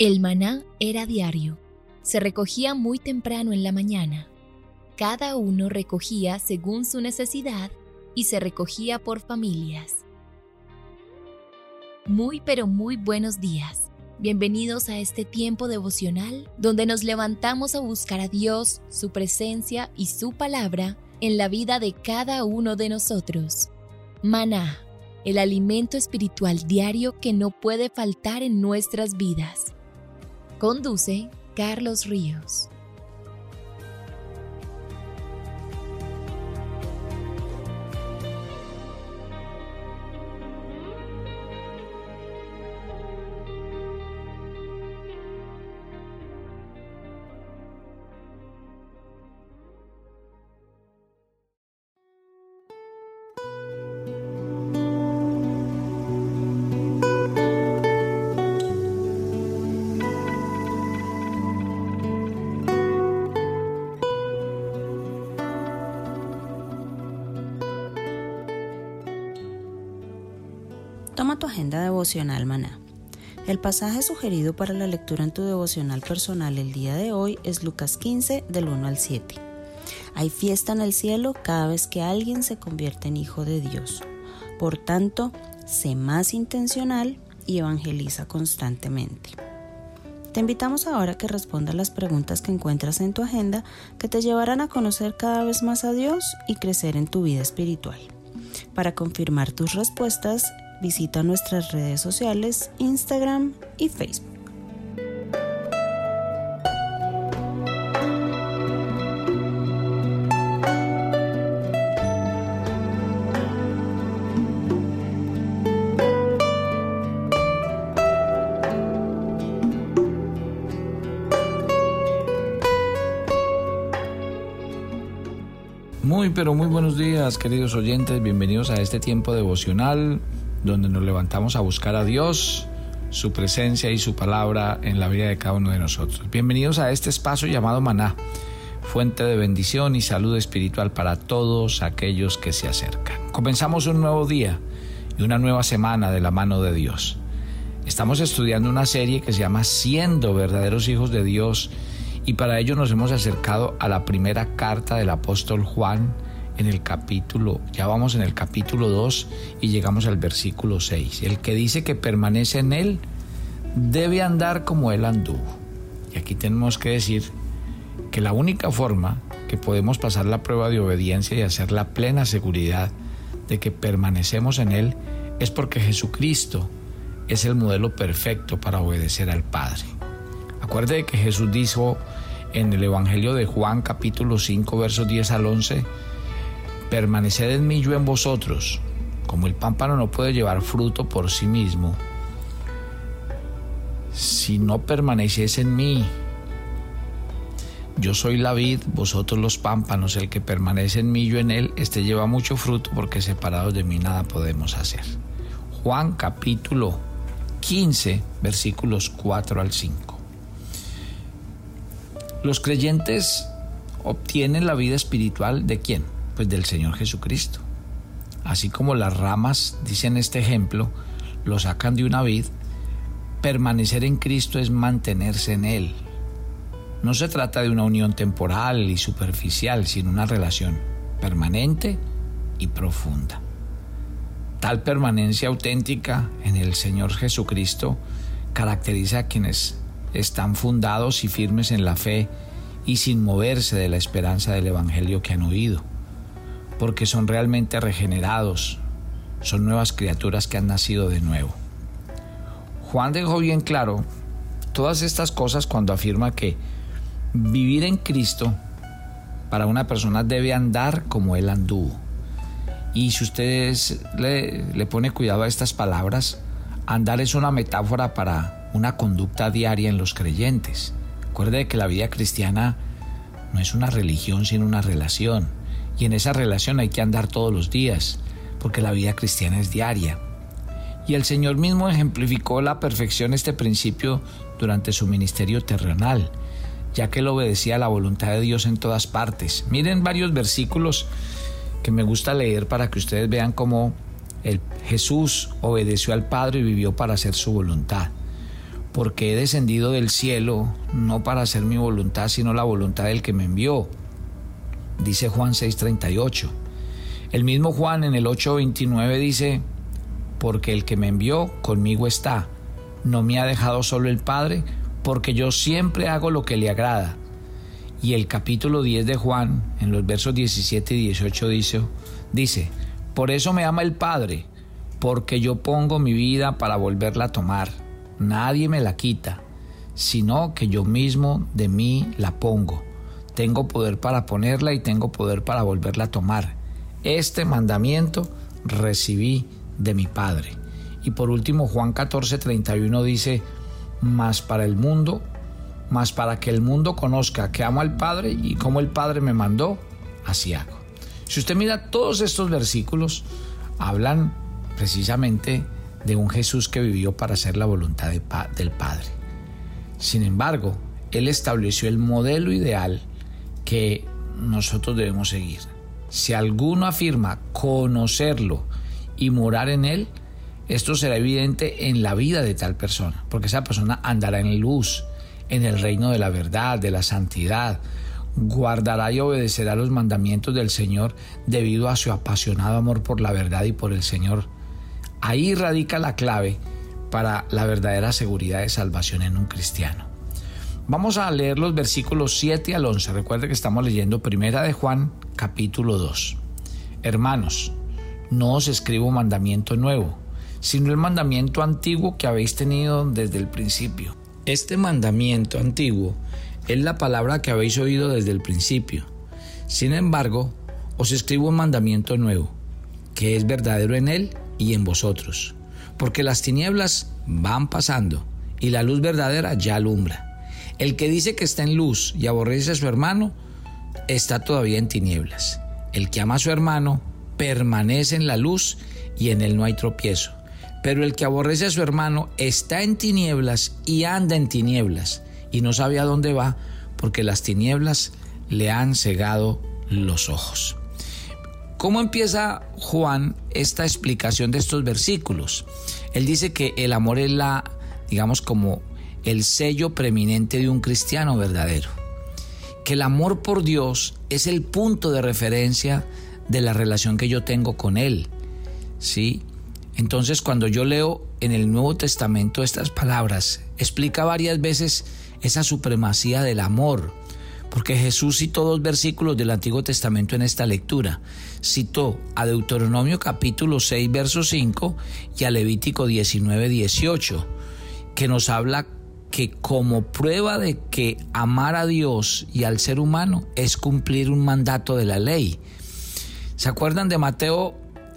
El maná era diario. Se recogía muy temprano en la mañana. Cada uno recogía según su necesidad y se recogía por familias. Muy pero muy buenos días. Bienvenidos a este tiempo devocional donde nos levantamos a buscar a Dios, su presencia y su palabra en la vida de cada uno de nosotros. Maná, el alimento espiritual diario que no puede faltar en nuestras vidas. Conduce Carlos Ríos. Tu agenda devocional maná. El pasaje sugerido para la lectura en tu devocional personal el día de hoy es Lucas 15 del 1 al 7. Hay fiesta en el cielo cada vez que alguien se convierte en hijo de Dios. Por tanto, sé más intencional y evangeliza constantemente. Te invitamos ahora a que respondas las preguntas que encuentras en tu agenda que te llevarán a conocer cada vez más a Dios y crecer en tu vida espiritual. Para confirmar tus respuestas, visita nuestras redes sociales, Instagram y Facebook. Muy, pero muy buenos días, queridos oyentes. Bienvenidos a este tiempo devocional donde nos levantamos a buscar a Dios, su presencia y su palabra en la vida de cada uno de nosotros. Bienvenidos a este espacio llamado Maná, fuente de bendición y salud espiritual para todos aquellos que se acercan. Comenzamos un nuevo día y una nueva semana de la mano de Dios. Estamos estudiando una serie que se llama Siendo verdaderos hijos de Dios y para ello nos hemos acercado a la primera carta del apóstol Juan en el capítulo, ya vamos en el capítulo 2 y llegamos al versículo 6. El que dice que permanece en él debe andar como él anduvo. Y aquí tenemos que decir que la única forma que podemos pasar la prueba de obediencia y hacer la plena seguridad de que permanecemos en él es porque Jesucristo es el modelo perfecto para obedecer al Padre. Acuerde que Jesús dijo en el Evangelio de Juan capítulo 5 versos 10 al 11, permaneced en mí yo en vosotros. Como el pámpano no puede llevar fruto por sí mismo, si no permanecéis en mí, yo soy la vid, vosotros los pámpanos, el que permanece en mí, yo en él, este lleva mucho fruto porque separados de mí nada podemos hacer. Juan capítulo 15, versículos 4 al 5. Los creyentes obtienen la vida espiritual de quién? Pues del Señor Jesucristo. Así como las ramas, dicen este ejemplo, lo sacan de una vid, permanecer en Cristo es mantenerse en Él. No se trata de una unión temporal y superficial, sino una relación permanente y profunda. Tal permanencia auténtica en el Señor Jesucristo caracteriza a quienes están fundados y firmes en la fe y sin moverse de la esperanza del Evangelio que han oído, porque son realmente regenerados, son nuevas criaturas que han nacido de nuevo. Juan dejó bien claro todas estas cosas cuando afirma que vivir en Cristo para una persona debe andar como Él anduvo. Y si ustedes le, pone cuidado a estas palabras, andar es una metáfora para una conducta diaria en los creyentes. Recuerde que la vida cristiana no es una religión, sino una relación. Y en esa relación hay que andar todos los días, porque la vida cristiana es diaria. Y el Señor mismo ejemplificó la perfección este principio durante su ministerio terrenal, ya que él obedecía a la voluntad de Dios en todas partes. Miren varios versículos que me gusta leer para que ustedes vean cómo el Jesús obedeció al Padre y vivió para hacer su voluntad. porque he descendido del cielo no para hacer mi voluntad, sino la voluntad del que me envió. Dice Juan 6:38. El mismo Juan en el 8:29 dice, porque el que me envió conmigo está. No me ha dejado solo el Padre, porque yo siempre hago lo que le agrada. Y el capítulo 10 de Juan, en los versos 17 y 18 dice, dice, por eso me ama el Padre, porque yo pongo mi vida para volverla a tomar. Nadie me la quita, sino que yo mismo de mí la pongo. Tengo poder para ponerla y tengo poder para volverla a tomar. Este mandamiento recibí de mi Padre. Y por último, Juan 14, 31 dice, más para el mundo, más para que el mundo conozca que amo al Padre y como el Padre me mandó, así hago. Si usted mira todos estos versículos, hablan precisamente de un Jesús que vivió para hacer la voluntad del Padre. Sin embargo, Él estableció el modelo ideal que nosotros debemos seguir. Si alguno afirma conocerlo y morar en él, esto será evidente en la vida de tal persona, porque esa persona andará en luz, en el reino de la verdad, de la santidad, guardará y obedecerá los mandamientos del Señor debido a su apasionado amor por la verdad y por el Señor. Ahí radica la clave para la verdadera seguridad de salvación en un cristiano. Vamos a leer los versículos 7 al 11. Recuerde que estamos leyendo Primera de Juan, capítulo 2. Hermanos, no os escribo mandamiento nuevo, sino el mandamiento antiguo que habéis tenido desde el principio. Este mandamiento antiguo es la palabra que habéis oído desde el principio. Sin embargo, os escribo un mandamiento nuevo, que es verdadero en él y en vosotros, porque las tinieblas van pasando y la luz verdadera ya alumbra. El que dice que está en luz y aborrece a su hermano, está todavía en tinieblas. El que ama a su hermano permanece en la luz y en él no hay tropiezo. Pero el que aborrece a su hermano está en tinieblas y anda en tinieblas y no sabe a dónde va porque las tinieblas le han cegado los ojos. ¿Cómo empieza Juan esta explicación de estos versículos? Él dice que el amor es la, digamos, como el sello preeminente de un cristiano verdadero. Que el amor por Dios es el punto de referencia de la relación que yo tengo con Él. ¿Sí? Entonces cuando yo leo en el Nuevo Testamento estas palabras, explica varias veces esa supremacía del amor, porque Jesús citó dos versículos del Antiguo Testamento en esta lectura. Citó a Deuteronomio capítulo 6, verso 5 y a Levítico 19, 18, que nos habla que como prueba de que amar a Dios y al ser humano es cumplir un mandato de la ley. ¿Se acuerdan de Mateo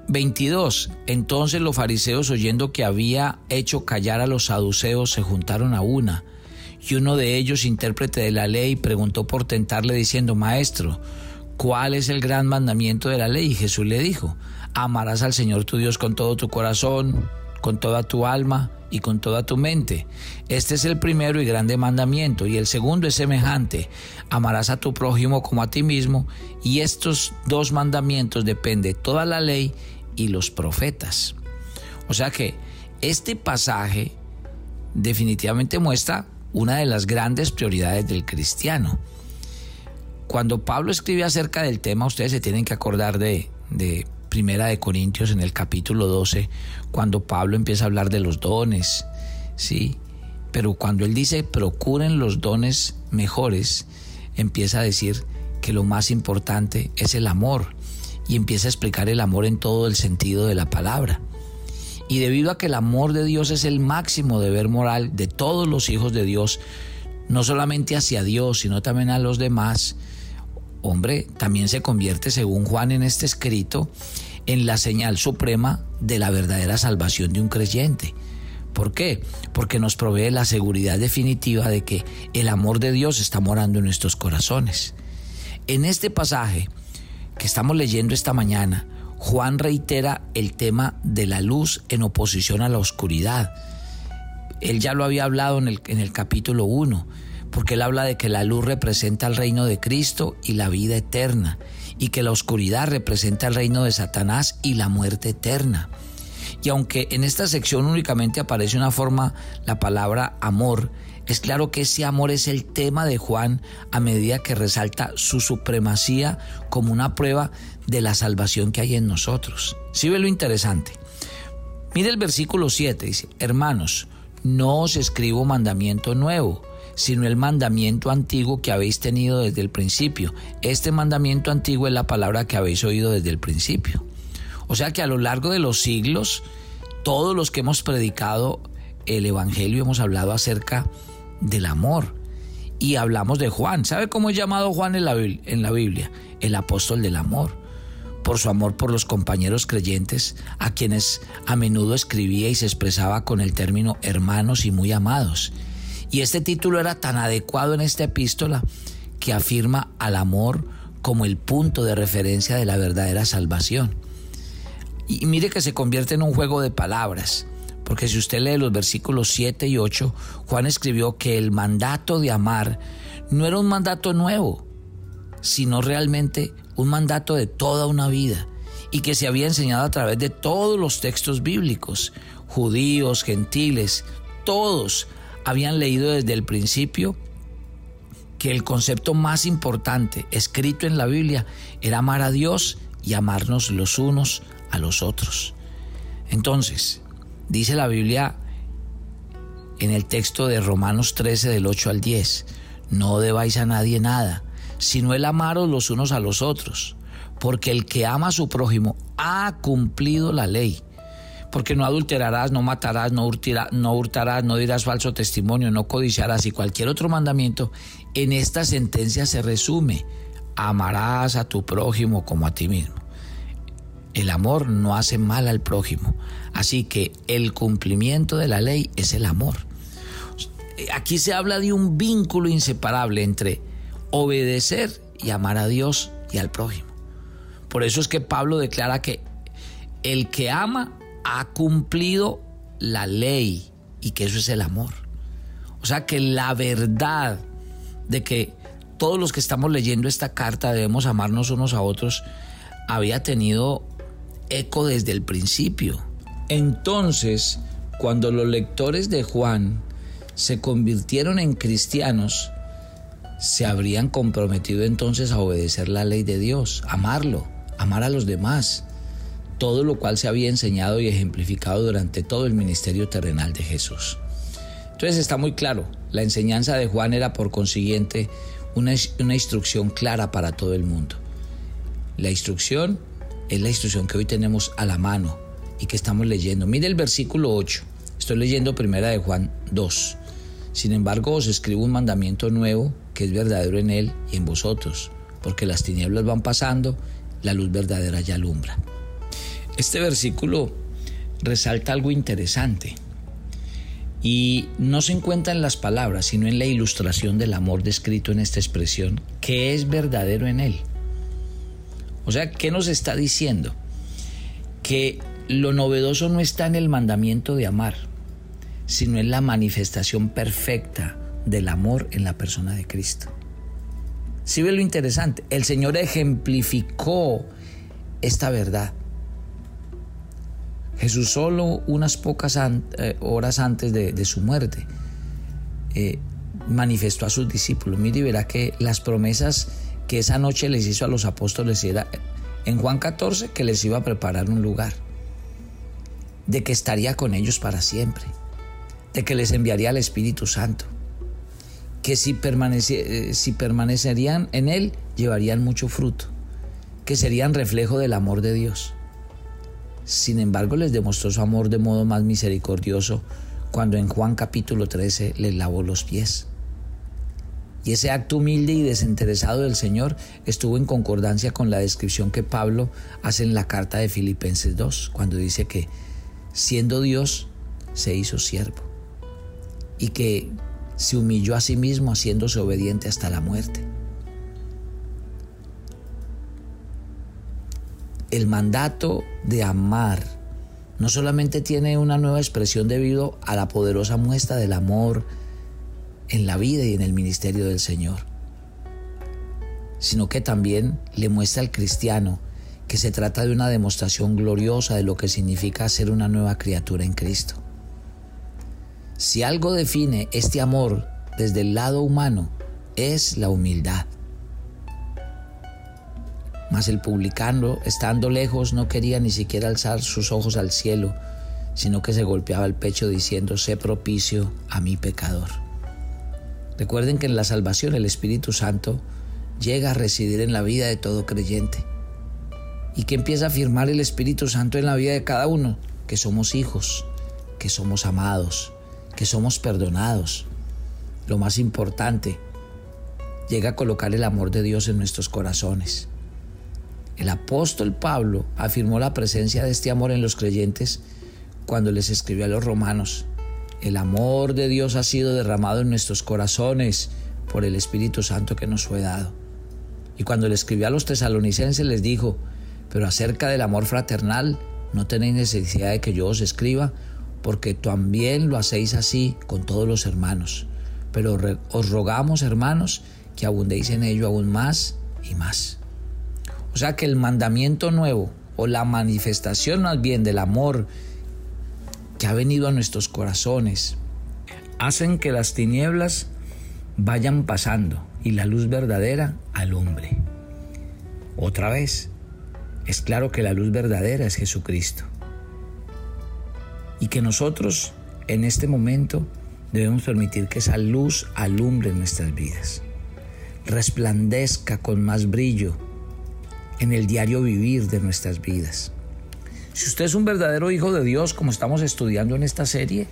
22? Entonces los fariseos oyendo que había hecho callar a los saduceos se juntaron a una. Y uno de ellos, intérprete de la ley, preguntó por tentarle diciendo, Maestro, ¿cuál es el gran mandamiento de la ley? Y Jesús le dijo, amarás al Señor tu Dios con todo tu corazón, con toda tu alma y con toda tu mente. Este es el primero y grande mandamiento, y el segundo es semejante, amarás a tu prójimo como a ti mismo, y estos dos mandamientos depende toda la ley y los profetas. O sea que este pasaje definitivamente muestra una de las grandes prioridades del cristiano. Cuando Pablo escribe acerca del tema, ustedes se tienen que acordar de, de Primera de Corintios en el capítulo 12, cuando Pablo empieza a hablar de los dones, ¿sí? Pero cuando él dice procuren los dones mejores, empieza a decir que lo más importante es el amor y empieza a explicar el amor en todo el sentido de la palabra. Y debido a que el amor de Dios es el máximo deber moral de todos los hijos de Dios, no solamente hacia Dios, sino también a los demás, hombre, también se convierte, según Juan en este escrito, en la señal suprema de la verdadera salvación de un creyente. ¿Por qué? Porque nos provee la seguridad definitiva de que el amor de Dios está morando en nuestros corazones. En este pasaje que estamos leyendo esta mañana, Juan reitera el tema de la luz en oposición a la oscuridad. Él ya lo había hablado en el, capítulo 1 porque él habla de que la luz representa el reino de Cristo y la vida eterna, y que la oscuridad representa el reino de Satanás y la muerte eterna. Y aunque en esta sección únicamente aparece una forma, la palabra amor, es claro que ese amor es el tema de Juan a medida que resalta su supremacía como una prueba de la salvación que hay en nosotros. ¿Sí ve lo interesante? Mire el versículo 7, dice, hermanos, no os escribo mandamiento nuevo, sino el mandamiento antiguo que habéis tenido desde el principio. Este mandamiento antiguo es la palabra que habéis oído desde el principio. O sea que a lo largo de los siglos, todos los que hemos predicado el Evangelio hemos hablado acerca del amor. Y hablamos de Juan. ¿Sabe cómo es llamado Juan en la, Biblia? El apóstol del amor. Por su amor por los compañeros creyentes, a quienes a menudo escribía y se expresaba con el término hermanos y muy amados. Y este título era tan adecuado en esta epístola que afirma al amor como el punto de referencia de la verdadera salvación. Y mire que se convierte en un juego de palabras. Porque si usted lee los versículos 7 y 8, Juan escribió que el mandato de amar no era un mandato nuevo, sino realmente un mandato de toda una vida y que se había enseñado a través de todos los textos bíblicos. Judíos, gentiles, todos habían leído desde el principio que el concepto más importante escrito en la Biblia era amar a Dios y amarnos los unos a los otros. Entonces, Dice la Biblia en el texto de Romanos 13 del 8 al 10, no debáis a nadie nada, sino el amaros los unos a los otros, porque el que ama a su prójimo ha cumplido la ley. Porque no adulterarás, no matarás, no, no hurtarás, no dirás falso testimonio, no codiciarás y cualquier otro mandamiento, en esta sentencia se resume, amarás a tu prójimo como a ti mismo. El amor no hace mal al prójimo. Así que el cumplimiento de la ley es el amor. Aquí se habla de un vínculo inseparable entre obedecer y amar a Dios y al prójimo. Por eso es que Pablo declara que el que ama ha cumplido la ley y que eso es el amor. O sea que la verdad de que todos los que estamos leyendo esta carta debemos amarnos unos a otros había tenido eco desde el principio. Entonces, cuando los lectores de Juan se convirtieron en cristianos, se habrían comprometido entonces a obedecer la ley de Dios, amarlo, amar a los demás, todo lo cual se había enseñado y ejemplificado durante todo el ministerio terrenal de Jesús. Entonces está muy claro, la enseñanza de Juan era por consiguiente una, una instrucción clara para todo el mundo. La instrucción es la instrucción que hoy tenemos a la mano y que estamos leyendo. Mire el versículo 8. Estoy leyendo primera de Juan 2. Sin embargo, os escribo un mandamiento nuevo que es verdadero en él y en vosotros, porque las tinieblas van pasando, la luz verdadera ya alumbra. Este versículo resalta algo interesante y no se encuentra en las palabras, sino en la ilustración del amor descrito en esta expresión, que es verdadero en él. O sea, ¿qué nos está diciendo? Que lo novedoso no está en el mandamiento de amar, sino en la manifestación perfecta del amor en la persona de Cristo. ¿Sí ve lo interesante? El Señor ejemplificó esta verdad. Jesús solo unas pocas eh, horas antes de, su muerte eh, manifestó a sus discípulos. Mire y verá que las promesas que esa noche les hizo a los apóstoles era en Juan 14 que les iba a preparar un lugar, de que estaría con ellos para siempre, de que les enviaría el Espíritu Santo, que si, eh, si permanecerían en Él llevarían mucho fruto, que serían reflejo del amor de Dios. Sin embargo, les demostró su amor de modo más misericordioso cuando en Juan capítulo 13 les lavó los pies. Y ese acto humilde y desinteresado del Señor estuvo en concordancia con la descripción que Pablo hace en la carta de Filipenses 2, cuando dice que siendo Dios se hizo siervo y que se humilló a sí mismo haciéndose obediente hasta la muerte. El mandato de amar no solamente tiene una nueva expresión debido a la poderosa muestra del amor, en la vida y en el ministerio del Señor, sino que también le muestra al cristiano que se trata de una demostración gloriosa de lo que significa ser una nueva criatura en Cristo. Si algo define este amor desde el lado humano, es la humildad. El publicano, estando lejos, no quería ni siquiera alzar sus ojos al cielo, sino que se golpeaba el pecho diciendo, sé propicio a mi pecador. Recuerden que en la salvación el Espíritu Santo llega a residir en la vida de todo creyente. ¿Y que empieza a afirmar el Espíritu Santo en la vida de cada uno? Que somos hijos, que somos amados, que somos perdonados. Lo más importante, llega a colocar el amor de Dios en nuestros corazones. El apóstol Pablo afirmó la presencia de este amor en los creyentes cuando les escribió a los romanos. El amor de Dios ha sido derramado en nuestros corazones por el Espíritu Santo que nos fue dado. Y cuando le escribió a los tesalonicenses les dijo, pero acerca del amor fraternal, no tenéis necesidad de que yo os escriba, porque también lo hacéis así con todos los hermanos. Pero os rogamos, hermanos, que abundéis en ello aún más y más. O sea que el mandamiento nuevo, o la manifestación más bien del amor que ha venido a nuestros corazones, hacen que las tinieblas vayan pasando y la luz verdadera alumbre. Otra vez, es claro que la luz verdadera es Jesucristo. Y que nosotros en este momento debemos permitir que esa luz alumbre nuestras vidas, resplandezca con más brillo en el diario vivir de nuestras vidas. Si usted es un verdadero hijo de Dios, como estamos estudiando en esta serie,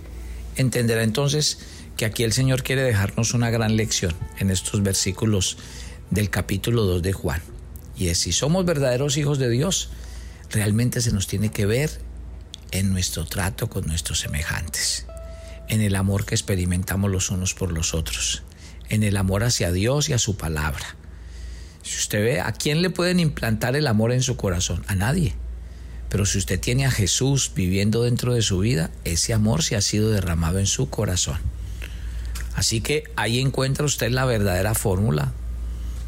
entenderá entonces que aquí el Señor quiere dejarnos una gran lección en estos versículos del capítulo 2 de Juan. Y es, si somos verdaderos hijos de Dios, realmente se nos tiene que ver en nuestro trato con nuestros semejantes, en el amor que experimentamos los unos por los otros, en el amor hacia Dios y a su palabra. Si usted ve, ¿a quién le pueden implantar el amor en su corazón? A nadie. Pero si usted tiene a Jesús viviendo dentro de su vida, ese amor se ha sido derramado en su corazón. Así que ahí encuentra usted la verdadera fórmula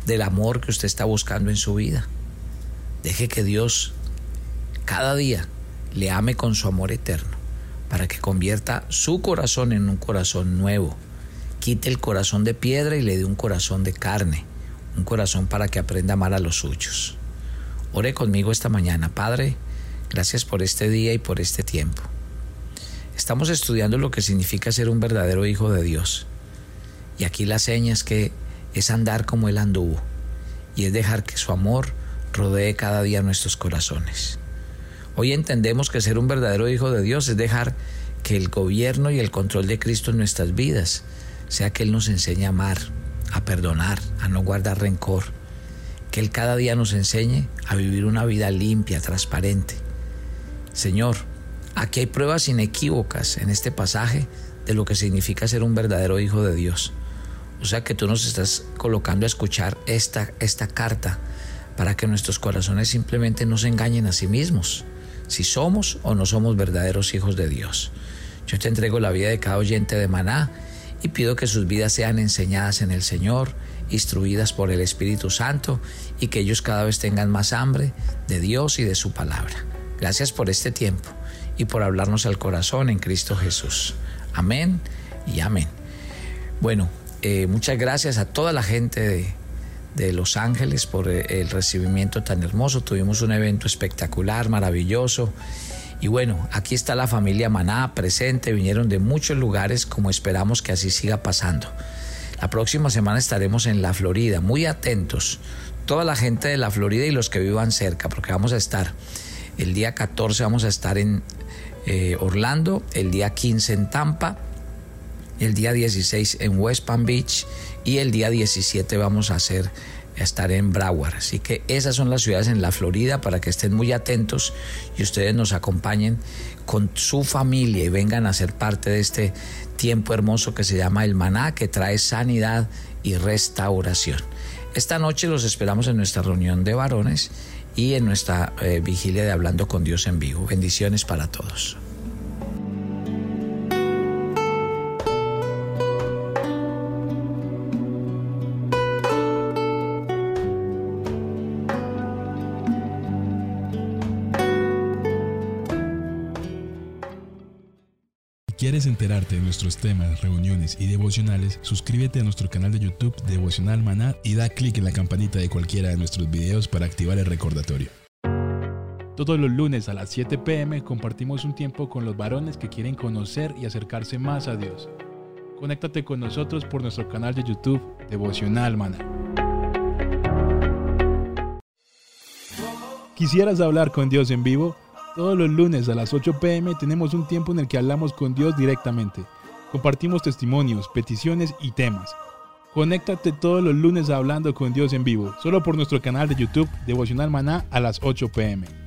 del amor que usted está buscando en su vida. Deje que Dios cada día le ame con su amor eterno, para que convierta su corazón en un corazón nuevo. Quite el corazón de piedra y le dé un corazón de carne, un corazón para que aprenda a amar a los suyos. Ore conmigo esta mañana, Padre, gracias por este día y por este tiempo. Estamos estudiando lo que significa ser un verdadero hijo de Dios. Y aquí la seña es que es andar como Él anduvo y es dejar que su amor rodee cada día nuestros corazones. Hoy entendemos que ser un verdadero hijo de Dios es dejar que el gobierno y el control de Cristo en nuestras vidas sea que Él nos enseñe a amar, a perdonar, a no guardar rencor, que Él cada día nos enseñe a vivir una vida limpia, transparente. Señor, aquí hay pruebas inequívocas en este pasaje de lo que significa ser un verdadero hijo de Dios. O sea que tú nos estás colocando a escuchar esta, esta carta para que nuestros corazones simplemente no se engañen a sí mismos, si somos o no somos verdaderos hijos de Dios. Yo te entrego la vida de cada oyente de Maná y pido que sus vidas sean enseñadas en el Señor, instruidas por el Espíritu Santo y que ellos cada vez tengan más hambre de Dios y de su palabra. Gracias por este tiempo y por hablarnos al corazón en Cristo Jesús. Amén y amén. Bueno, eh, muchas gracias a toda la gente de, Los Ángeles por eh, el recibimiento tan hermoso. Tuvimos un evento espectacular, maravilloso. Y bueno, aquí está la familia Maná presente. Vinieron de muchos lugares como esperamos que así siga pasando. La próxima semana estaremos en la Florida, muy atentos. Toda la gente de la Florida y los que vivan cerca, porque vamos a estar el día 14, vamos a estar en eh, Orlando, el día 15 en Tampa el día 16 en West Palm Beach y el día 17 vamos a hacer estar en Broward. Así que esas son las ciudades en la Florida para que estén muy atentos y ustedes nos acompañen con su familia y vengan a ser parte de este tiempo hermoso que se llama el maná, que trae sanidad y restauración. Esta noche los esperamos en nuestra reunión de varones y en nuestra eh, vigilia de Hablando con Dios en vivo. Bendiciones para todos. De nuestros temas, reuniones y devocionales, suscríbete a nuestro canal de YouTube Devocional Maná y da clic en la campanita de cualquiera de nuestros videos para activar el recordatorio. Todos los lunes a las 7 pm compartimos un tiempo con los varones que quieren conocer y acercarse más a Dios. Conéctate con nosotros por nuestro canal de YouTube Devocional Maná. ¿Quisieras hablar con Dios en vivo? Todos los lunes a las 8 pm tenemos un tiempo en el que hablamos con Dios directamente. Compartimos testimonios, peticiones y temas. Conéctate todos los lunes hablando con Dios en vivo, solo por nuestro canal de YouTube Devocional Maná a las 8 pm.